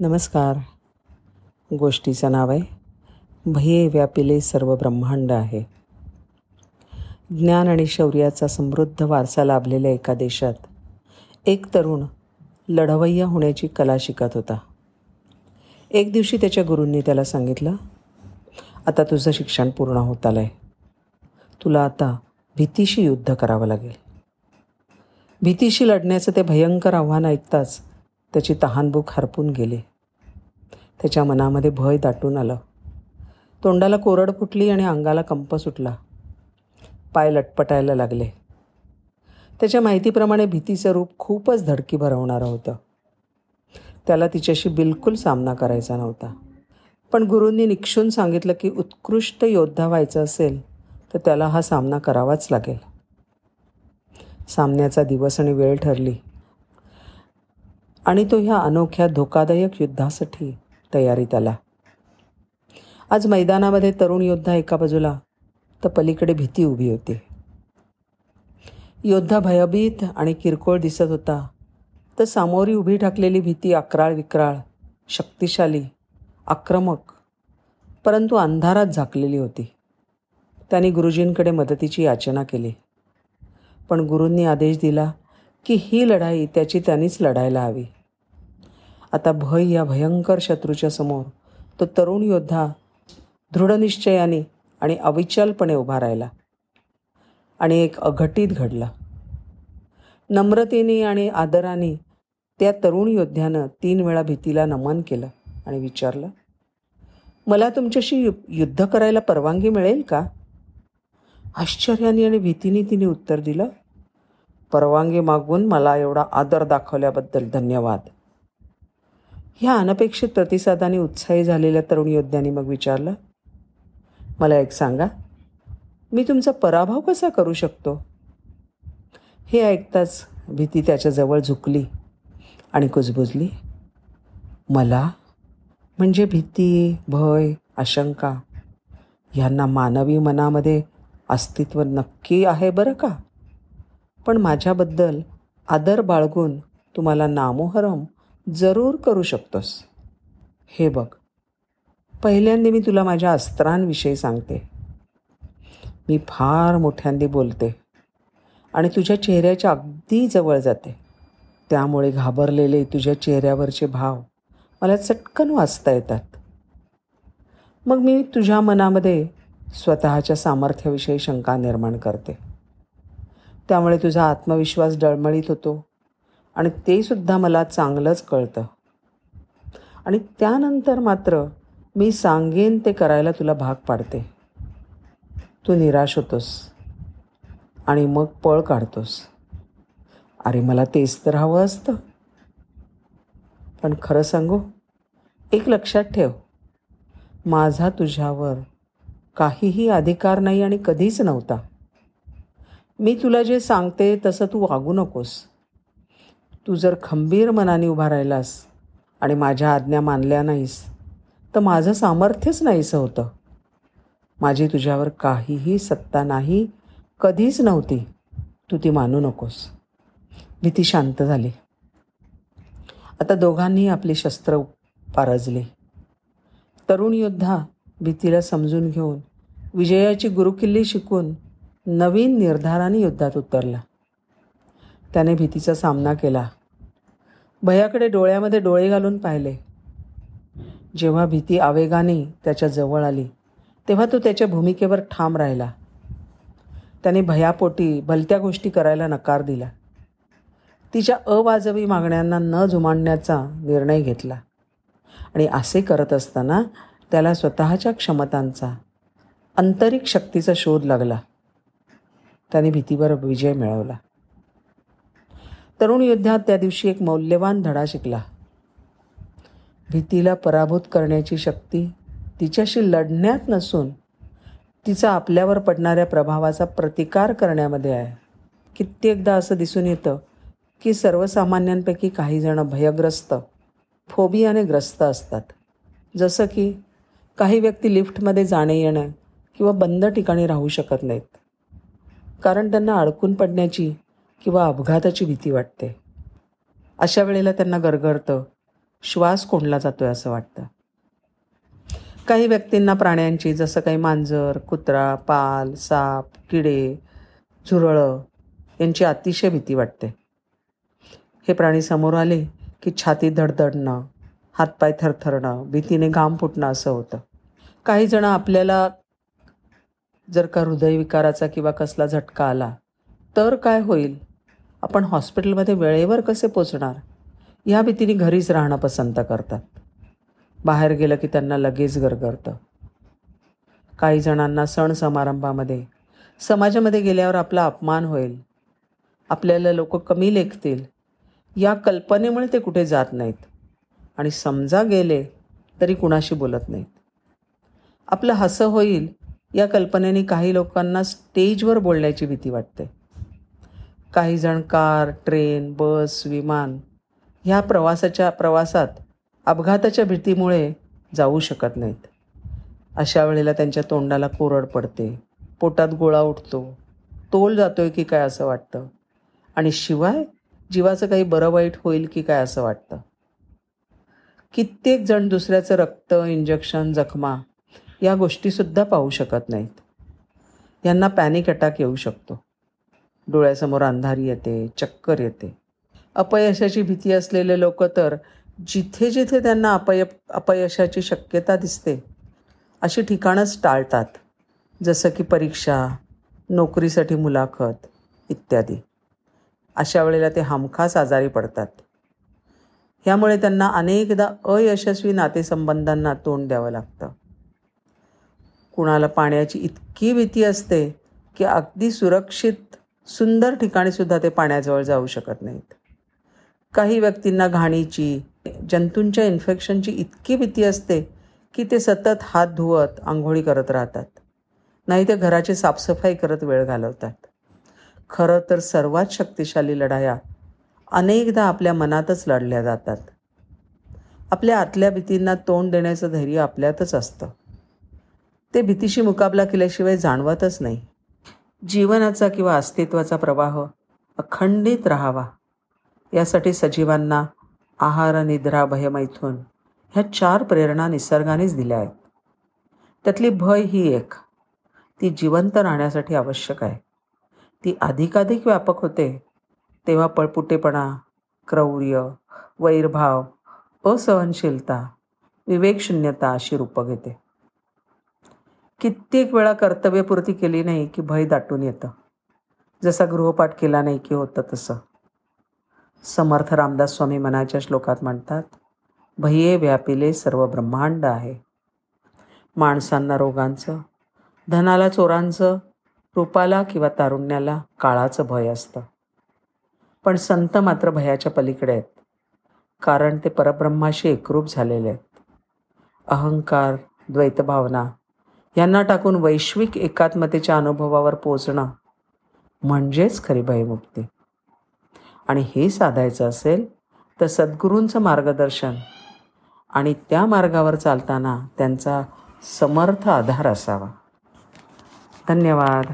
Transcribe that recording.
नमस्कार. गोष्टीचं नाव आहे भये व्यापिले सर्व ब्रह्मांड आहे. ज्ञान आणि शौर्याचा समृद्ध वारसा लाभलेल्या एका देशात एक तरुण लढवय्या होण्याची कला शिकत होता. एक दिवशी त्याच्या गुरूंनी त्याला सांगितलं आता तुझं शिक्षण पूर्ण होत आलं आहे तुला आता भीतीशी युद्ध करावं लागेल. भीतीशी लढण्याचं ते भयंकर आव्हान ऐकताच त्याची तहानभूक हरपून गेली. त्याच्या मनामध्ये भय दाटून आलं. तोंडाला कोरड फुटली आणि अंगाला कंप सुटला. पाय लटपटायला लागले. त्याच्या माहितीप्रमाणे भीतीचं रूप खूपच धडकी भरवणारं होतं. त्याला तिच्याशी बिलकुल सामना करायचा नव्हता. पण गुरूंनी निक्षून सांगितलं की उत्कृष्ट योद्धा व्हायचं असेल तर त्याला हा सामना करावाच लागेल. सामन्याचा दिवस आणि वेळ ठरली. आणि तो ह्या अनोख्या धोकादायक युद्धासाठी तयारीत आला. आज मैदानामध्ये तरुण योद्धा एका बाजूला तर पलीकडे भीती उभी होती. योद्धा भयभीत आणि किरकोळ दिसत होता. तर सामोरी उभी ठाकलेली भीती अक्राळ विक्राळ शक्तिशाली आक्रमक परंतु अंधारात झाकलेली होती. त्यांनी गुरुजींकडे मदतीची याचना केली. पण गुरूंनी आदेश दिला की ही लढाई त्याची त्यांनीच लढायला हवी. आता भय या भयंकर शत्रूच्या समोर. तो तरुण योद्धा दृढनिश्चयाने आणि अविचलपणे उभा राहिला आणि एक अघटित घडला. नम्रतेने आणि आदराने त्या तरुण योद्ध्यानं तीन वेळा भीतीला नमन केलं आणि विचारलं मला तुमच्याशी युद्ध करायला परवानगी मिळेल का? आश्चर्याने आणि भीतीने तिने उत्तर दिलं परवानगी मागून मला एवढा आदर दाखवल्याबद्दल धन्यवाद. ह्या अनपेक्षित प्रतिसादाने उत्साही झालेल्या तरुण योद्ध्याने मग विचारलं मला एक सांगा मी तुमचा पराभव कसा करू शकतो? हे ऐकताच भीती त्याच्याजवळ झुकली आणि कुजबुजली मला? म्हणजे भीती भय आशंका ह्यांना मानवी मनामध्ये अस्तित्व नक्की आहे बरं का? पण माझ्याबद्दल आदर बाळगून तुम्हाला नामोहरम जरूर करू शकतोस. हे बघ. पहिल्यांदा मी तुला माझ्या अस्त्रांविषयी सांगते. मी फार मोठ्यांदी बोलते आणि तुझ्या चेहऱ्याच्या अगदी जवळ जाते. त्यामुळे घाबरलेले तुझ्या चेहऱ्यावरचे भाव मला चटकन वाचता येतात. मग मी तुझ्या मनामध्ये स्वतःच्या सामर्थ्याविषयी शंका निर्माण करते. त्यामुळे तुझा आत्मविश्वास डळमळीत होतो. आणि ते सुद्धा मला चांगलंच कळतं. आणि त्यानंतर मात्र मी सांगेन ते करायला तुला भाग पाडते. तू निराश होतोस. आणि मग पळ काढतोस. अरे मला तेच तर हवं असतं. पण खरं सांगू एक लक्षात ठेव. माझा तुझ्यावर काहीही अधिकार नाही आणि कधीच नव्हता. मी तुला जे सांगते तसं तू वागू नकोस. तू जर खंबीर मनाने उभा राहिलास आणि माझ्या आज्ञा मानल्या नाहीस तर माझं सामर्थ्यच नाहीसं होतं. माझी तुझ्यावर काहीही सत्ता नाही कधीच नव्हती. तू ती मानू नकोस. भीती शांत झाली. आता दोघांनी आपली शस्त्र पारजली. तरुण योद्धा भीतीला समजून घेऊन विजयाची गुरुकिल्ली शिकून नवीन निर्धाराने युद्धात उतरला. त्याने भीतीचा सामना केला. भयाकडे डोळ्यामध्ये डोळे घालून पाहिले. जेव्हा भीती आवेगाने त्याच्याजवळ आली तेव्हा तो त्याच्या भूमिकेवर ठाम राहिला. त्याने भयापोटी भलत्या गोष्टी करायला नकार दिला. तिच्या अवाजवी मागण्यांना न जुमानण्याचा निर्णय घेतला आणि असे करत असताना त्याला स्वतःच्या क्षमतांचा आंतरिक शक्तीचा शोध लागला. त्याने भीतीवर विजय मिळवला. तरुण योद्ध्यात त्या दिवशी एक मौल्यवान धडा शिकला. भीतीला पराभूत करण्याची शक्ती तिच्याशी लढण्यात नसून तिचा आपल्यावर पडणाऱ्या प्रभावाचा प्रतिकार करण्यामध्ये आहे. कित्येकदा असं दिसून येतं की सर्वसामान्यांपैकी काही जण भयग्रस्त फोबियाने ग्रस्त असतात. जसं की काही व्यक्ती लिफ्टमध्ये जाणे येणं किंवा बंद ठिकाणी राहू शकत नाहीत. कारण त्यांना अडकून पडण्याची किंवा अपघाताची भीती वाटते. अशा वेळेला त्यांना गरगरतं. श्वास कोंडला जातोय असं वाटतं. काही व्यक्तींना प्राण्यांची जसं काही मांजर कुत्रा पाल साप किडे झुरळं यांची अतिशय भीती वाटते. हे प्राणी समोर आले की छाती धडधडणं हातपाय थरथरणं भीतीने घाम फुटणं असं होतं. काही जण आपल्याला जर का हृदयविकाराचा किंवा कसला झटका आला तर काय होईल? आपण हॉस्पिटलमध्ये वेळेवर कसे पोचणार? या भीतीने घरीच राहणं पसंत करतात. बाहेर गेलं की त्यांना लगेच गरगरतं. काही जणांना सण समारंभामध्ये समाजामध्ये गेल्यावर आपला अपमान होईल. आपल्याला लोक कमी लेखतील. या कल्पनेमुळे ते कुठे जात नाहीत. आणि समजा गेले तरी कुणाशी बोलत नाहीत. आपलं हसं होईल या कल्पनेने काही लोकांना स्टेजवर बोलण्याची भीती वाटते. काही जण कार ट्रेन बस विमान ह्या प्रवासाच्या प्रवासात अपघाताच्या भीतीमुळे जाऊ शकत नाहीत. अशा वेळेला त्यांच्या तोंडाला कोरड पडते पोटात गोळा उठतो तोल जातोय की काय असं वाटतं? आणि शिवाय जीवाचं काही बरं वाईट होईल की काय असं वाटतं? कित्येक जण दुसऱ्याचं रक्त इंजेक्शन जखमा या गोष्टीसुद्धा पाहू शकत नाहीत. यांना पॅनिक अटॅक येऊ शकतो. डोळ्यासमोर अंधारी येते चक्कर येते. अपयशाची भीती असलेले लोक तर जिथे जिथे त्यांना अपय अपयशाची शक्यता दिसते अशी ठिकाणंच टाळतात. जसं की परीक्षा नोकरीसाठी मुलाखत इत्यादी. अशा वेळेला ते हमखास आजारी पडतात. ह्यामुळे त्यांना अनेकदा अयशस्वी नातेसंबंधांना तोंड द्यावं लागतं. कुणाला पाण्याची इतकी भीती असते की अगदी सुरक्षित सुंदर ठिकाणीसुद्धा ते पाण्याजवळ जाऊ शकत नाहीत. काही व्यक्तींना घाणीची जंतूंच्या इन्फेक्शनची इतकी भीती असते की ते सतत हात धुवत आंघोळी करत राहतात. नाही ते घराची साफसफाई करत वेळ घालवतात. खरं तर सर्वात शक्तिशाली लढाया अनेकदा आपल्या मनातच लढल्या जातात. आपल्या आतल्या भीतींना तोंड देण्याचं धैर्य आपल्यातच असतं. ते भीतीशी मुकाबला केल्याशिवाय जाणवतच नाही. जीवनाचा किंवा अस्तित्वाचा प्रवाह अखंडित राहावा. यासाठी सजीवांना आहार निद्रा भयमैथून ह्या चार प्रेरणा निसर्गानेच दिल्या आहेत. त्यातली भय ही एक. ती जिवंत राहण्यासाठी आवश्यक आहे. ती अधिकाधिक व्यापक होते. तेव्हा पळपुटेपणा क्रौर्य वैरभाव असहनशीलता विवेकशून्यता अशी रूपं घेते. कित्येक वेळा कर्तव्यपूर्ती केली नाही की भय दाटून येतं. जसा गृहपाठ केला नाही की होतं तसं. समर्थ रामदास स्वामी मनाच्या श्लोकात म्हणतात भये व्यापिले सर्व ब्रह्मांड आहे. माणसांना रोगांचं धनाला चोरांचं रूपाला किंवा तारुण्याला काळाचं भय असतं. पण संत मात्र भयाच्या पलीकडे आहेत. कारण ते परब्रह्माशी एकरूप झालेले आहेत. अहंकार द्वैतभावना यांना टाकून वैश्विक एकात्मतेच्या अनुभवावर पोचणं म्हणजेच खरी भयमुक्ती. आणि हे साधायचं असेल तर सद्गुरूंचं मार्गदर्शन आणि त्या मार्गावर चालताना त्यांचा समर्थ आधार असावा. धन्यवाद.